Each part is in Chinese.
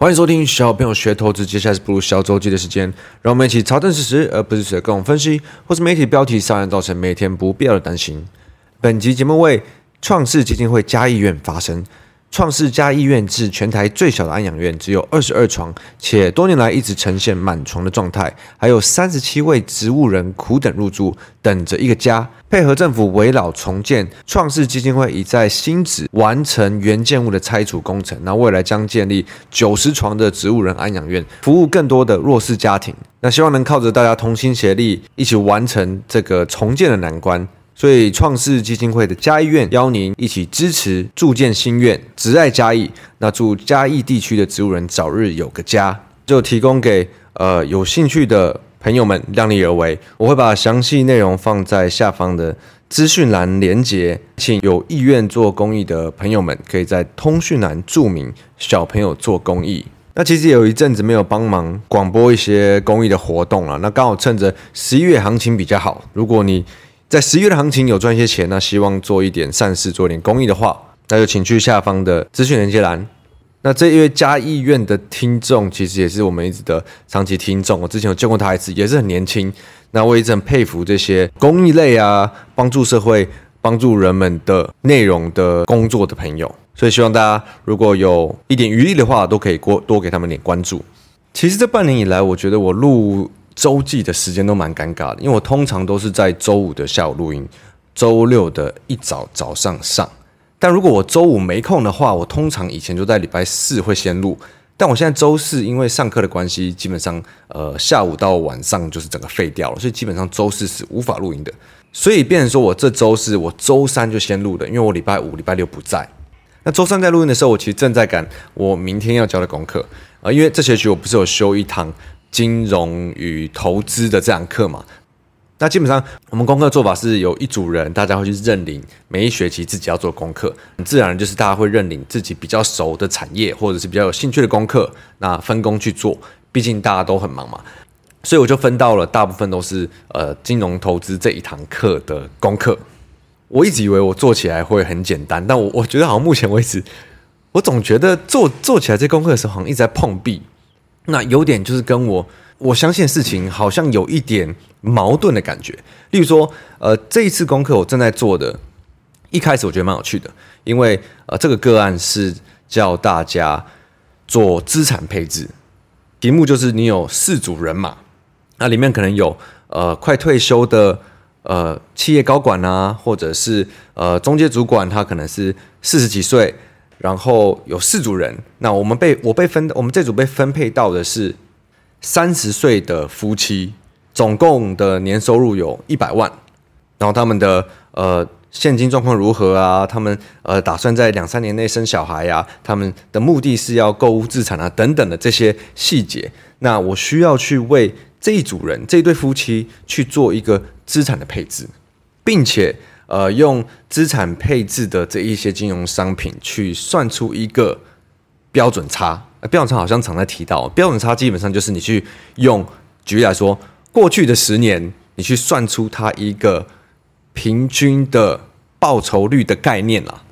欢迎收听小朋友学投资，接下来是步入小周记的时间，让我们一起查证事实，而不是随着各种分析或是媒体标题，上来造成每天不必要的担心。本集节目为创世基金会嘉义院发声。创世家医院是全台最小的安养院，只有二十二床，且多年来一直呈现满床的状态，还有三十七位植物人苦等入住，等着一个家。配合政府危老重建，创世基金会已在新址完成原建物的拆除工程。那未来将建立九十床的植物人安养院，服务更多的弱势家庭。那希望能靠着大家同心协力，一起完成这个重建的难关。所以，创世基金会的嘉义院邀您一起支持筑建新院，植爱嘉义。那祝嘉义地区的植物人早日有个家，就提供给呃有兴趣的朋友们量力而为。我会把详细内容放在下方的资讯栏连接，请有意愿做公益的朋友们可以在通讯栏注明“小朋友做公益”。那其实有一阵子没有帮忙广播一些公益的活动了。那刚好趁着十一月行情比较好，如果你在十月的行情有赚一些钱，那希望做一点善事，做一点公益的话，那就请去下方的资讯连接栏。那这一位嘉义院的听众，其实也是我们一直的长期听众。我之前有见过他一次，也是很年轻。那我一直很佩服这些公益类啊，帮助社会、帮助人们的内容的工作的朋友。所以希望大家如果有一点余力的话，都可以过多给他们点关注。其实这半年以来，我觉得我录。周记的时间都蛮尴尬的，因为我通常都是在周五的下午录音，周六的一早早上上。但如果我周五没空的话，我通常以前就在礼拜四会先录。但我现在周四因为上课的关系，基本上呃下午到晚上就是整个废掉了，所以基本上周四是无法录音的。所以变成说我这周四我周三就先录的，因为我礼拜五、礼拜六不在。那周三在录音的时候，我其实正在赶我明天要交的功课啊、因为这学期我不是有修一堂。金融与投资的这堂课嘛，那基本上我们功课做法是有一组人，大家会去认领每一学期自己要做功课，很自然就是大家会认领自己比较熟的产业或者是比较有兴趣的功课，那分工去做，毕竟大家都很忙嘛，所以我就分到了大部分都是呃金融投资这一堂课的功课。我一直以为我做起来会很简单，但我我觉得好像目前为止，我总觉得做做起来这功课的时候好像一直在碰壁。那有点就是跟我我相信的事情好像有一点矛盾的感觉。例如说，呃，这一次功课我正在做的，一开始我觉得蛮有趣的，因为呃，这个个案是叫大家做资产配置，题目就是你有四组人马，那里面可能有呃快退休的呃企业高管啊，或者是呃中介主管，他可能是四十几岁。然后有四组人，那我们被我被分，我们这组被分配到的是三十岁的夫妻，总共的年收入有一百万，然后他们的呃现金状况如何啊？他们呃打算在两三年内生小孩呀？他们的目的是要购物资产啊等等的这些细节，那我需要去为这一组人这一对夫妻去做一个资产的配置，并且。呃，用资产配置的这一些金融商品去算出一个标准差。标准差好像常在提到，标准差基本上就是你去用，举例来说，过去的十年，你去算出它一个平均的报酬率的概念啦。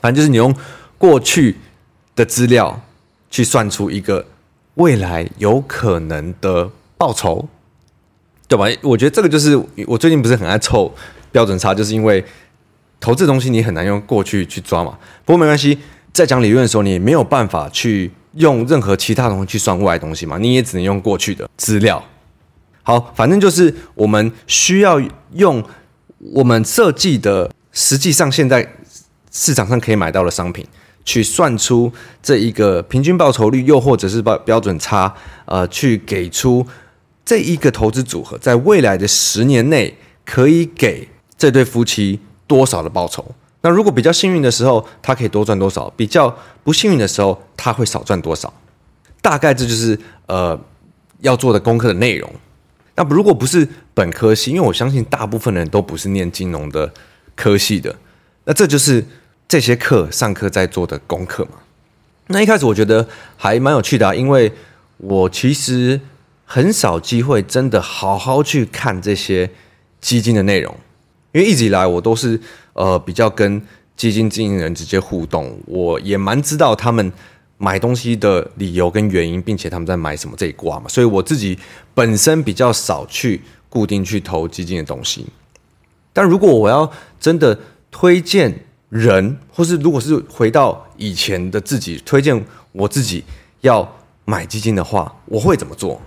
反正就是你用过去的资料去算出一个未来有可能的报酬，对吧？我觉得这个就是我最近不是很爱凑。标准差就是因为投资东西你很难用过去去抓嘛。不过没关系，在讲理论的时候，你没有办法去用任何其他东西去算未来东西嘛，你也只能用过去的资料。好，反正就是我们需要用我们设计的，实际上现在市场上可以买到的商品，去算出这一个平均报酬率，又或者是标标准差，呃，去给出这一个投资组合在未来的十年内可以给。这对夫妻多少的报酬？那如果比较幸运的时候，他可以多赚多少？比较不幸运的时候，他会少赚多少？大概这就是呃要做的功课的内容。那如果不是本科系，因为我相信大部分人都不是念金融的科系的，那这就是这些课上课在做的功课嘛。那一开始我觉得还蛮有趣的啊，因为我其实很少机会真的好好去看这些基金的内容。因为一直以来我都是呃比较跟基金经营人直接互动，我也蛮知道他们买东西的理由跟原因，并且他们在买什么这一挂嘛。所以我自己本身比较少去固定去投基金的东西。但如果我要真的推荐人，或是如果是回到以前的自己，推荐我自己要买基金的话，我会怎么做？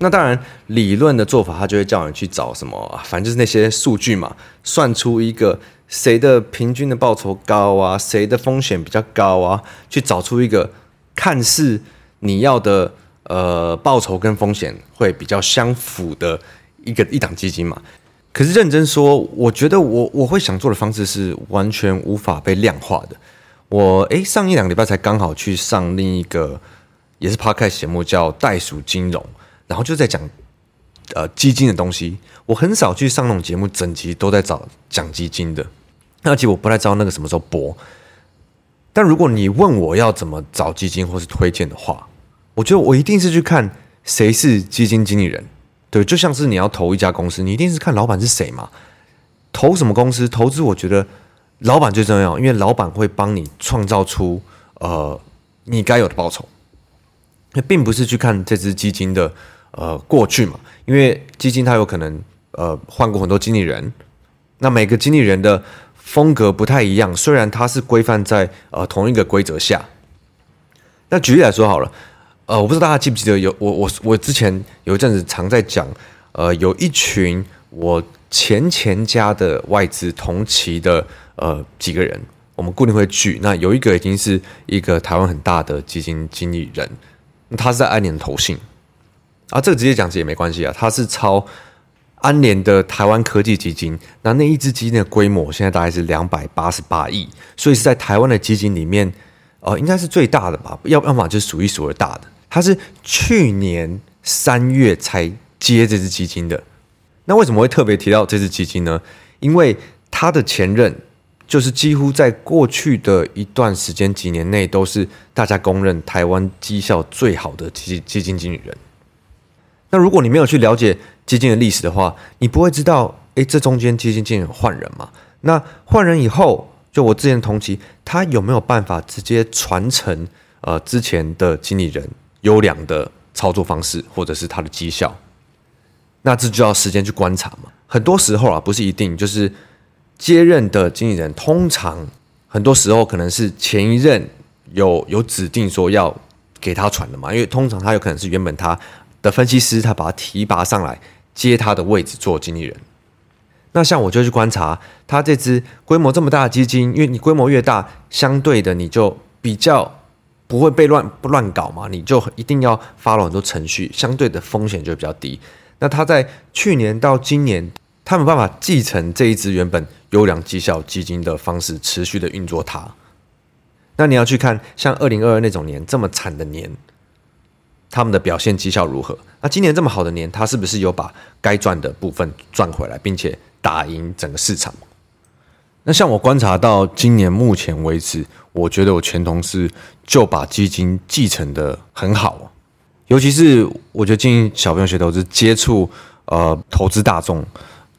那当然，理论的做法，他就会叫你去找什么，反正就是那些数据嘛，算出一个谁的平均的报酬高啊，谁的风险比较高啊，去找出一个看似你要的呃报酬跟风险会比较相符的一个一档基金嘛。可是认真说，我觉得我我会想做的方式是完全无法被量化的。我诶，上一两礼拜才刚好去上另一个也是 Podcast 节目，叫《袋鼠金融》。然后就在讲，呃，基金的东西。我很少去上那种节目，整集都在找讲基金的。那其实我不太知道那个什么时候播。但如果你问我要怎么找基金或是推荐的话，我觉得我一定是去看谁是基金经理人。对，就像是你要投一家公司，你一定是看老板是谁嘛。投什么公司？投资我觉得老板最重要，因为老板会帮你创造出呃你该有的报酬。那并不是去看这支基金的。呃，过去嘛，因为基金它有可能呃换过很多经理人，那每个经理人的风格不太一样，虽然它是规范在呃同一个规则下。那举例来说好了，呃，我不知道大家记不记得有我我我之前有一阵子常在讲，呃，有一群我前前家的外资同期的呃几个人，我们固定会聚。那有一个已经是一个台湾很大的基金经理人，他是在安联投信。啊，这个直接讲也没关系啊，它是抄安联的台湾科技基金，那那一支基金的规模现在大概是两百八十八亿，所以是在台湾的基金里面，呃，应该是最大的吧？要要么就是数一数二大的。它是去年三月才接这支基金的。那为什么会特别提到这支基金呢？因为他的前任就是几乎在过去的一段时间几年内都是大家公认台湾绩效最好的基基金经理人。那如果你没有去了解基金的历史的话，你不会知道，诶，这中间基金经理换人嘛？那换人以后，就我之前同期，他有没有办法直接传承呃之前的经理人优良的操作方式，或者是他的绩效？那这就要时间去观察嘛。很多时候啊，不是一定就是接任的经理人，通常很多时候可能是前一任有有指定说要给他传的嘛，因为通常他有可能是原本他。的分析师，他把他提拔上来接他的位置做经理人。那像我就去观察他这支规模这么大的基金，因为你规模越大，相对的你就比较不会被乱不乱搞嘛，你就一定要发了很多程序，相对的风险就比较低。那他在去年到今年，他没办法继承这一支原本优良绩效基金的方式，持续的运作它。那你要去看像二零二二那种年这么惨的年。他们的表现绩效如何？那今年这么好的年，他是不是有把该赚的部分赚回来，并且打赢整个市场？那像我观察到今年目前为止，我觉得我前同事就把基金继承得很好，尤其是我觉得经营小朋友学投资，接触呃投资大众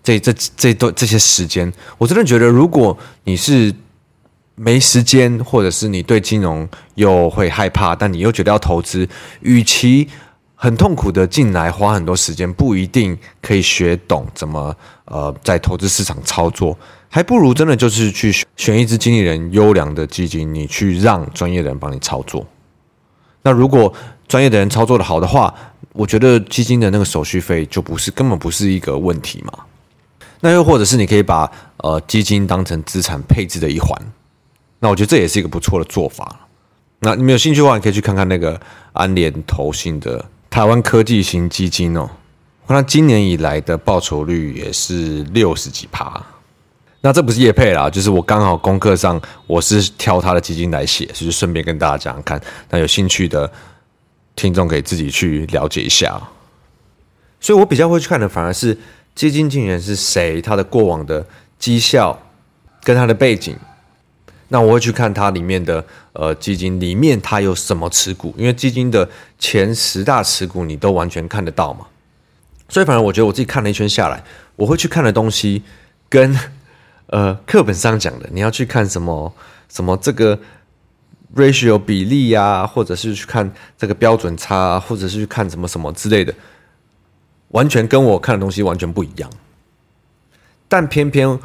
这这这段这些时间，我真的觉得，如果你是。没时间，或者是你对金融又会害怕，但你又觉得要投资，与其很痛苦的进来花很多时间，不一定可以学懂怎么呃在投资市场操作，还不如真的就是去选一支经理人优良的基金，你去让专业的人帮你操作。那如果专业的人操作的好的话，我觉得基金的那个手续费就不是根本不是一个问题嘛。那又或者是你可以把呃基金当成资产配置的一环。那我觉得这也是一个不错的做法。那你们有兴趣的话，你可以去看看那个安联投信的台湾科技型基金哦。那今年以来的报酬率也是六十几趴。那这不是业配啦，就是我刚好功课上我是挑他的基金来写，所以就顺便跟大家讲讲看。那有兴趣的听众可以自己去了解一下。所以我比较会去看的，反而是基金经理人是谁，他的过往的绩效跟他的背景。那我会去看它里面的呃基金里面它有什么持股，因为基金的前十大持股你都完全看得到嘛。所以反正我觉得我自己看了一圈下来，我会去看的东西跟呃课本上讲的，你要去看什么什么这个 ratio 比例啊，或者是去看这个标准差啊，或者是去看什么什么之类的，完全跟我看的东西完全不一样。但偏偏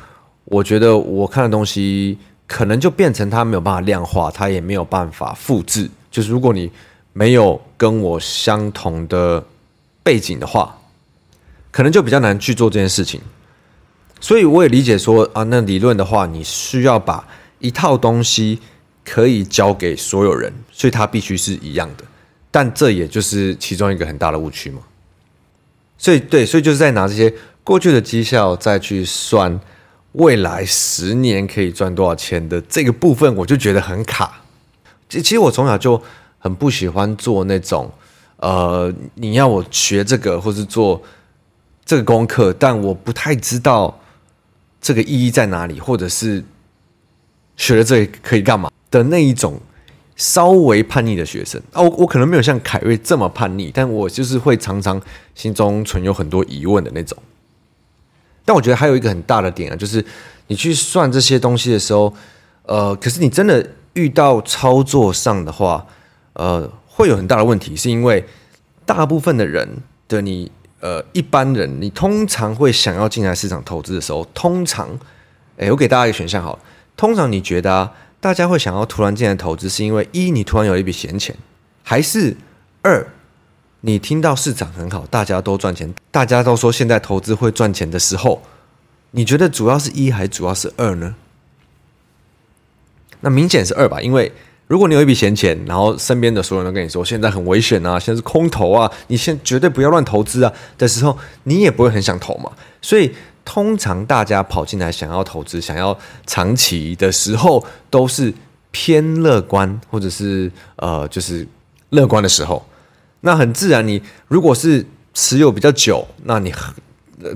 我觉得我看的东西，可能就变成它没有办法量化，它也没有办法复制。就是如果你没有跟我相同的背景的话，可能就比较难去做这件事情。所以我也理解说啊，那理论的话，你需要把一套东西可以交给所有人，所以它必须是一样的。但这也就是其中一个很大的误区嘛。所以对，所以就是在拿这些过去的绩效再去算未来十年可以赚多少钱的这个部分，我就觉得很卡。其其实我从小就很不喜欢做那种，呃，你要我学这个或是做这个功课，但我不太知道。这个意义在哪里？或者是学了这可以干嘛的那一种稍微叛逆的学生啊？我我可能没有像凯瑞这么叛逆，但我就是会常常心中存有很多疑问的那种。但我觉得还有一个很大的点啊，就是你去算这些东西的时候，呃，可是你真的遇到操作上的话，呃，会有很大的问题，是因为大部分的人的你。呃，一般人你通常会想要进来市场投资的时候，通常，诶，我给大家一个选项好，通常你觉得，大家会想要突然进来投资，是因为一你突然有一笔闲钱，还是二你听到市场很好，大家都赚钱，大家都说现在投资会赚钱的时候，你觉得主要是一还主要是二呢？那明显是二吧，因为。如果你有一笔闲钱，然后身边的所有人都跟你说现在很危险啊，现在是空头啊，你现绝对不要乱投资啊的时候，你也不会很想投嘛。所以通常大家跑进来想要投资、想要长期的时候，都是偏乐观或者是呃就是乐观的时候。那很自然，你如果是持有比较久，那你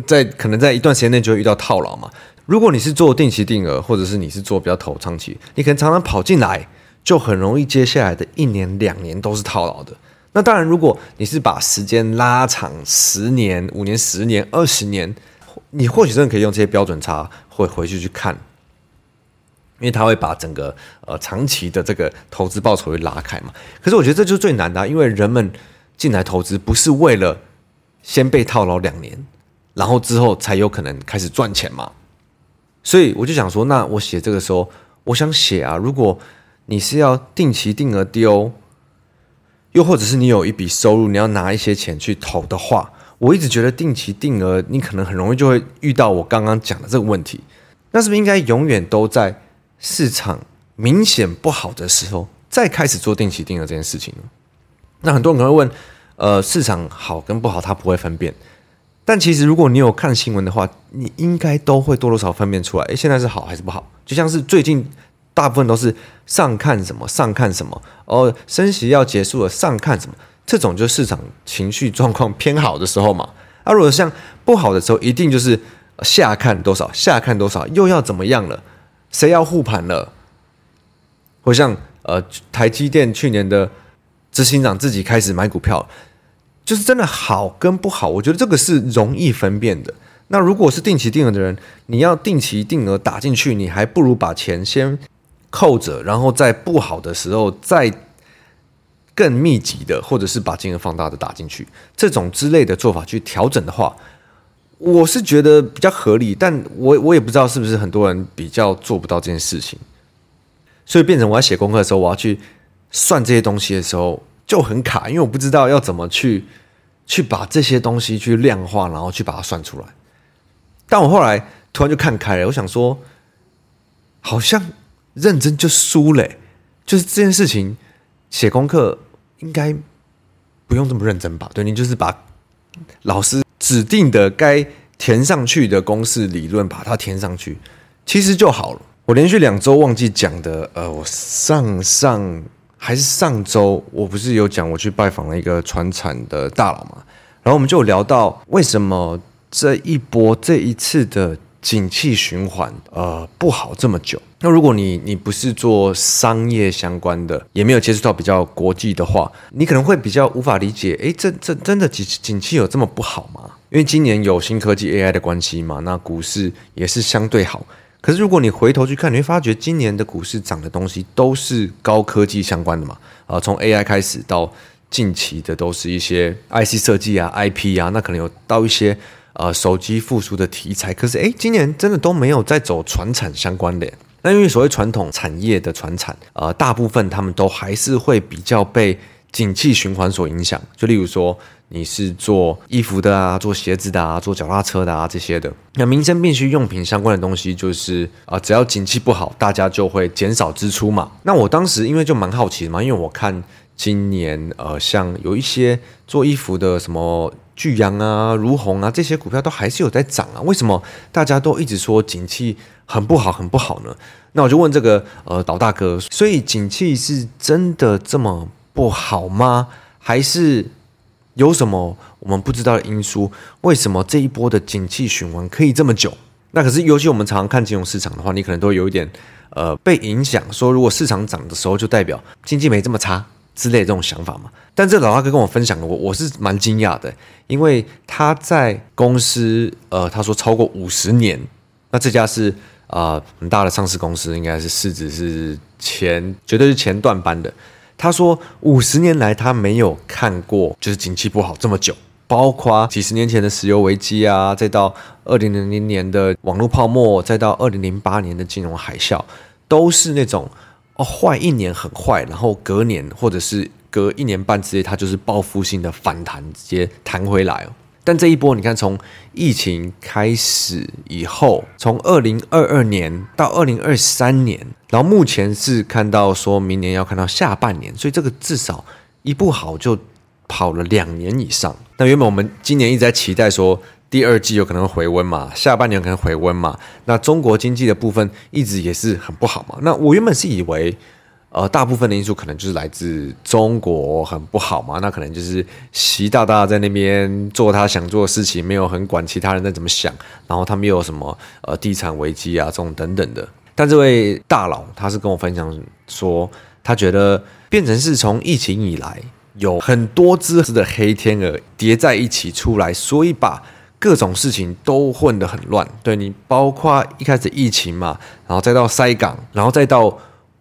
在可能在一段时间内就会遇到套牢嘛。如果你是做定期定额，或者是你是做比较投长期，你可能常常跑进来。就很容易，接下来的一年、两年都是套牢的。那当然，如果你是把时间拉长十年、五年、十年、二十年，你或许真的可以用这些标准差会回去去看，因为它会把整个呃长期的这个投资报酬会拉开嘛。可是我觉得这就是最难的，因为人们进来投资不是为了先被套牢两年，然后之后才有可能开始赚钱嘛。所以我就想说，那我写这个时候，我想写啊，如果你是要定期定额丢，又或者是你有一笔收入，你要拿一些钱去投的话，我一直觉得定期定额，你可能很容易就会遇到我刚刚讲的这个问题。那是不是应该永远都在市场明显不好的时候再开始做定期定额这件事情呢？那很多人可能会问，呃，市场好跟不好，他不会分辨。但其实如果你有看新闻的话，你应该都会多多少少分辨出来，诶，现在是好还是不好？就像是最近。大部分都是上看什么上看什么哦，升息要结束了，上看什么？这种就是市场情绪状况偏好的时候嘛。啊，如果像不好的时候，一定就是下看多少，下看多少，又要怎么样了？谁要护盘了？或像呃，台积电去年的执行长自己开始买股票，就是真的好跟不好，我觉得这个是容易分辨的。那如果是定期定额的人，你要定期定额打进去，你还不如把钱先。扣着，然后在不好的时候再更密集的，或者是把金额放大的打进去，这种之类的做法去调整的话，我是觉得比较合理。但我我也不知道是不是很多人比较做不到这件事情，所以变成我要写功课的时候，我要去算这些东西的时候就很卡，因为我不知道要怎么去去把这些东西去量化，然后去把它算出来。但我后来突然就看开了，我想说，好像。认真就输了，就是这件事情，写功课应该不用这么认真吧？对，你就是把老师指定的该填上去的公式理论把它填上去，其实就好了。我连续两周忘记讲的，呃，我上上还是上周，我不是有讲我去拜访了一个传产的大佬嘛？然后我们就聊到为什么这一波这一次的。景气循环，呃，不好这么久。那如果你你不是做商业相关的，也没有接触到比较国际的话，你可能会比较无法理解。诶，这这真的景景气有这么不好吗？因为今年有新科技 AI 的关系嘛，那股市也是相对好。可是如果你回头去看，你会发觉今年的股市涨的东西都是高科技相关的嘛？啊，从 AI 开始到近期的都是一些 IC 设计啊、IP 啊，那可能有到一些呃手机复苏的题材。可是诶，今年真的都没有在走传产相关的。那因为所谓传统产业的传产，呃，大部分他们都还是会比较被景气循环所影响。就例如说，你是做衣服的啊，做鞋子的啊，做脚踏车的啊这些的。那民生必需用品相关的东西，就是啊、只要景气不好，大家就会减少支出嘛。那我当时因为就蛮好奇的嘛，因为我看今年呃，像有一些做衣服的什么巨阳啊、如虹啊这些股票都还是有在涨啊。为什么大家都一直说景气很不好、很不好呢？那我就问这个呃老大哥，所以景气是真的这么不好吗？还是？有什么我们不知道的因素？为什么这一波的景气循环可以这么久？那可是，尤其我们常常看金融市场的话，你可能都有一点呃被影响，说如果市场涨的时候，就代表经济没这么差之类的这种想法嘛。但这老大哥跟我分享的，我我是蛮惊讶的，因为他在公司呃他说超过五十年，那这家是啊、很大的上市公司，应该是市值是前绝对是前段班的。他说，五十年来他没有看过就是景气不好这么久，包括几十年前的石油危机啊，再到二零零零年的网络泡沫，再到二零零八年的金融海啸，都是那种哦坏一年很坏，然后隔年或者是隔一年半之内，它就是报复性的反弹，直接弹回来哦。但这一波，你看，从疫情开始以后，从二零二二年到二零二三年，然后目前是看到说明年要看到下半年，所以这个至少一不好就跑了两年以上。那原本我们今年一直在期待说第二季有可能回温嘛，下半年可能回温嘛。那中国经济的部分一直也是很不好嘛。那我原本是以为。呃，大部分的因素可能就是来自中国很不好嘛，那可能就是习大大在那边做他想做的事情，没有很管其他人在怎么想，然后他没有什么呃地产危机啊这种等等的。但这位大佬他是跟我分享说，他觉得变成是从疫情以来有很多只的黑天鹅叠在一起出来，所以把各种事情都混得很乱。对，你包括一开始疫情嘛，然后再到塞港，然后再到。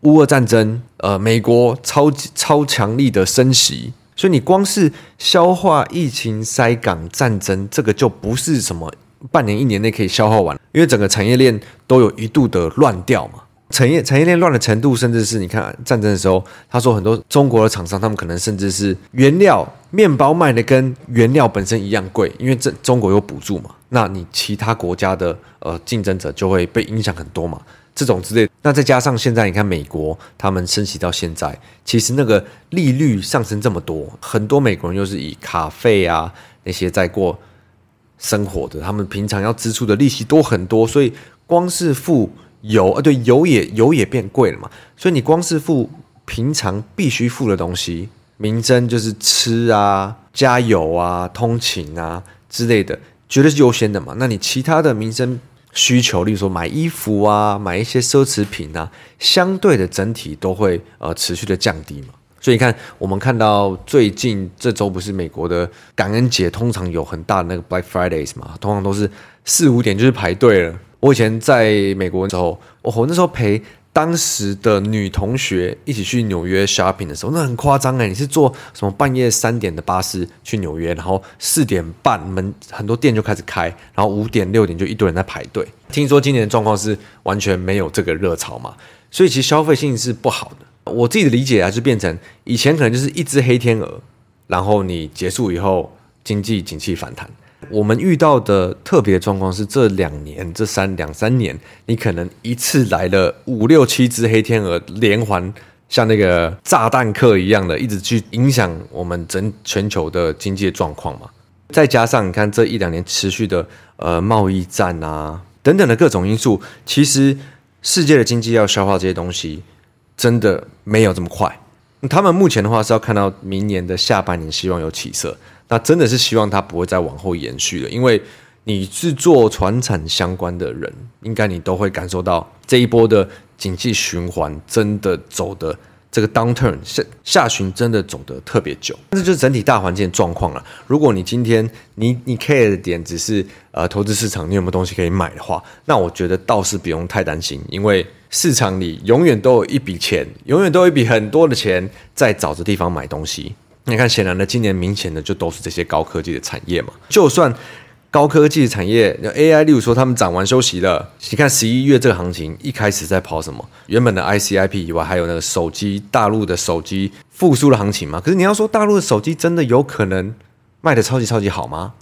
乌俄战争，呃，美国超级超强力的升息，所以你光是消化疫情、塞港、战争，这个就不是什么半年、一年内可以消化完，因为整个产业链都有一度的乱掉嘛。产业产业链乱的程度，甚至是你看战争的时候，他说很多中国的厂商，他们可能甚至是原料面包卖的跟原料本身一样贵，因为这中国有补助嘛，那你其他国家的呃竞争者就会被影响很多嘛。这种之类，那再加上现在你看美国，他们升息到现在，其实那个利率上升这么多，很多美国人又是以卡费啊那些在过生活的，他们平常要支出的利息多很多，所以光是付油啊，对，油也油也变贵了嘛，所以你光是付平常必须付的东西，民生就是吃啊、加油啊、通勤啊之类的，绝对是优先的嘛。那你其他的民生。需求，例如说买衣服啊，买一些奢侈品啊，相对的整体都会呃持续的降低嘛。所以你看，我们看到最近这周不是美国的感恩节，通常有很大的那个 Black Fridays 嘛，通常都是四五点就是排队了。我以前在美国的时候，我我那时候陪。当时的女同学一起去纽约 shopping 的时候，那很夸张哎！你是坐什么半夜三点的巴士去纽约，然后四点半门很多店就开始开，然后五点六点就一堆人在排队。听说今年的状况是完全没有这个热潮嘛，所以其实消费性是不好的。我自己的理解啊，就变成以前可能就是一只黑天鹅，然后你结束以后经济景气反弹。我们遇到的特别状况是，这两年、这三两三年，你可能一次来了五六七只黑天鹅连环，像那个炸弹客一样的，一直去影响我们整全球的经济状况嘛。再加上你看这一两年持续的呃贸易战啊等等的各种因素，其实世界的经济要消化这些东西，真的没有这么快。他们目前的话是要看到明年的下半年，希望有起色。那真的是希望它不会再往后延续了，因为你是做传产相关的人，应该你都会感受到这一波的经济循环真的走的这个 downturn 下下旬真的走得特别久，但是就是整体大环境状况了。如果你今天你你 care 的点只是呃投资市场你有没有东西可以买的话，那我觉得倒是不用太担心，因为市场里永远都有一笔钱，永远都有一笔很多的钱在找着地方买东西。你看，显然的，今年明显的就都是这些高科技的产业嘛，就算。高科技的产业，AI，例如说他们涨完休息了。你看十一月这个行情一开始在跑什么？原本的 ICIP 以外，还有那个手机，大陆的手机复苏的行情嘛。可是你要说大陆的手机真的有可能卖的超级超级好吗？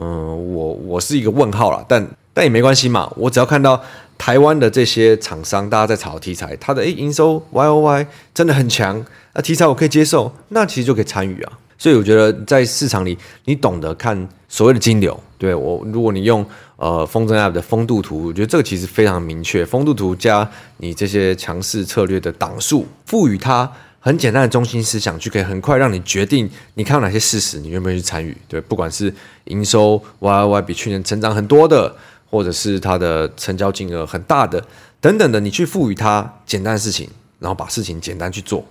嗯，我我是一个问号啦。但但也没关系嘛。我只要看到台湾的这些厂商，大家在炒题材，它的诶营收 YOY 真的很强，那题材我可以接受，那其实就可以参与啊。所以我觉得在市场里，你懂得看所谓的金流。对我，如果你用呃风筝 App 的风度图，我觉得这个其实非常明确。风度图加你这些强势策略的档数，赋予它很简单的中心思想，就可以很快让你决定你看到哪些事实，你愿不愿意去参与。对，不管是营收 YY 比去年成长很多的，或者是它的成交金额很大的等等的，你去赋予它简单的事情，然后把事情简单去做。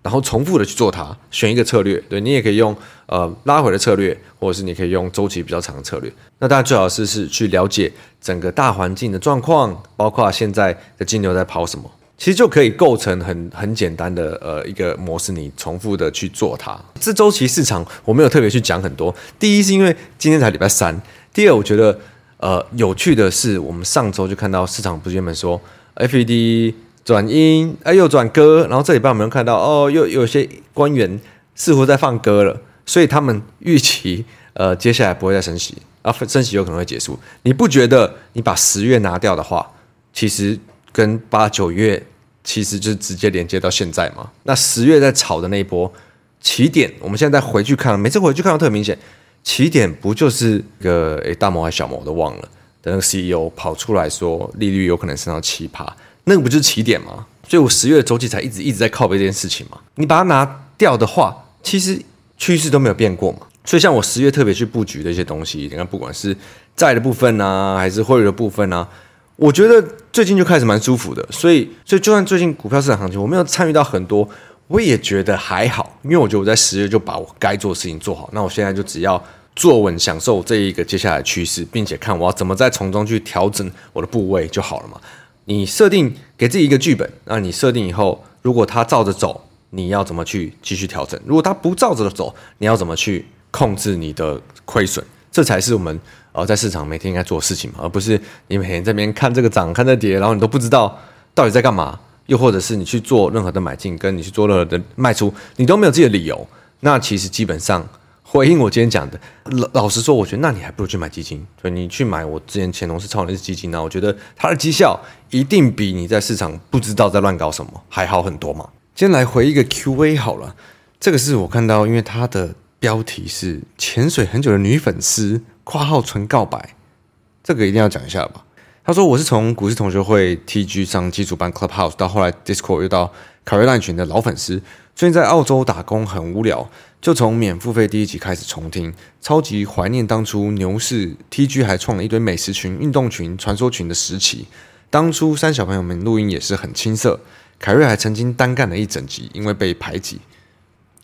然后重复的去做它，选一个策略，对，你也可以用呃拉回的策略，或者是你可以用周期比较长的策略。那当然最好是是去了解整个大环境的状况，包括现在的金牛在跑什么，其实就可以构成很很简单的呃一个模式，你重复的去做它。这周期市场我没有特别去讲很多，第一是因为今天才礼拜三，第二我觉得呃有趣的是，我们上周就看到市场不是原本说 FED。转鹰，哎，又转鸽，然后这礼拜我们看到，哦，又有些官员似乎在放鸽了，所以他们预期，呃，接下来不会再升息，啊，升息有可能会结束。你不觉得你把十月拿掉的话，其实跟八九月其实就直接连接到现在吗？那十月在炒的那一波起点，我们现在再回去看，每次回去看到特明显，起点不就是个诶大摩还小摩我都忘了的那个 CEO 跑出来说利率有可能升到七趴。那个不就是起点吗？所以我十月的周期才一直一直在靠背这件事情嘛。你把它拿掉的话，其实趋势都没有变过嘛。所以像我十月特别去布局的一些东西，你看不管是债的部分啊，还是汇率的部分啊，我觉得最近就开始蛮舒服的。所以，所以就算最近股票市场行情我没有参与到很多，我也觉得还好，因为我觉得我在十月就把我该做的事情做好。那我现在就只要坐稳，享受这一个接下来趋势，并且看我要怎么在从中去调整我的部位就好了嘛。你设定给自己一个剧本，那你设定以后，如果它照着走，你要怎么去继续调整？如果它不照着走，你要怎么去控制你的亏损？这才是我们呃在市场每天应该做的事情嘛，而不是你每天在边看这个涨看这跌，然后你都不知道到底在干嘛，又或者是你去做任何的买进，跟你去做任何的卖出，你都没有自己的理由，那其实基本上。回应我今天讲的，老老实说，我觉得那你还不如去买基金。所以你去买我之前前同事超人的基金呢，我觉得它的绩效一定比你在市场不知道在乱搞什么还好很多嘛。今天来回一个 Q&A 好了，这个是我看到，因为它的标题是潜水很久的女粉丝（括号纯告白），这个一定要讲一下吧。他说我是从股市同学会 TG 上基础班 Clubhouse 到后来 Discord 又到凯瑞烂群的老粉丝，最近在澳洲打工很无聊。就从免付费第一集开始重听，超级怀念当初牛市 TG 还创了一堆美食群、运动群、传说群的时期。当初三小朋友们录音也是很青涩，凯瑞还曾经单干了一整集，因为被排挤。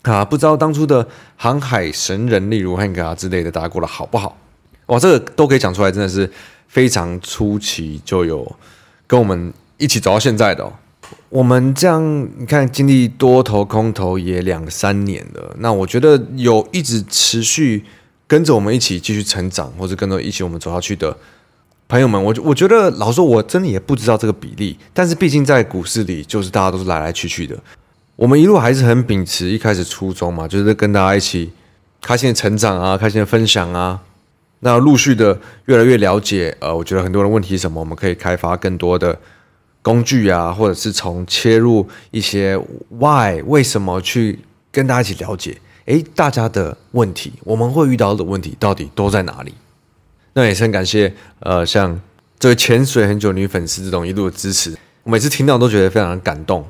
啊，不知道当初的航海神人，例如 Hank 啊之类的，大家过得好不好？哇，这个都可以讲出来，真的是非常初期就有跟我们一起走到现在的。我们这样你看，经历多头空头也两三年了。那我觉得有一直持续跟着我们一起继续成长，或者跟着一起我们走下去的朋友们，我我觉得老实说，我真的也不知道这个比例。但是毕竟在股市里，就是大家都是来来去去的。我们一路还是很秉持一开始初衷嘛，就是跟大家一起开心的成长啊，开心的分享啊。那陆续的越来越了解，呃，我觉得很多人问题是什么，我们可以开发更多的。工具啊，或者是从切入一些 why 为什么去跟大家一起了解，诶，大家的问题，我们会遇到的问题到底都在哪里？那也是很感谢，呃，像这位潜水很久女粉丝这种一路的支持，我每次听到都觉得非常的感动。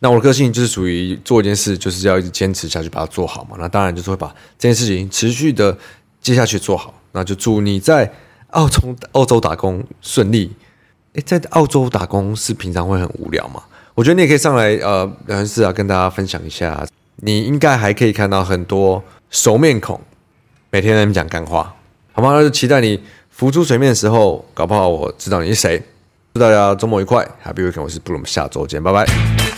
那我的个性就是属于做一件事就是要一直坚持下去把它做好嘛，那当然就是会把这件事情持续的接下去做好。那就祝你在澳洲澳洲打工顺利。在澳洲打工是平常会很无聊吗？我觉得你也可以上来呃聊天室啊，跟大家分享一下。你应该还可以看到很多熟面孔，每天在那边讲干话，好吗？那就期待你浮出水面的时候，搞不好我知道你是谁。祝大家周末愉快，Happy Weekend！我是布鲁，我们下周见，拜拜。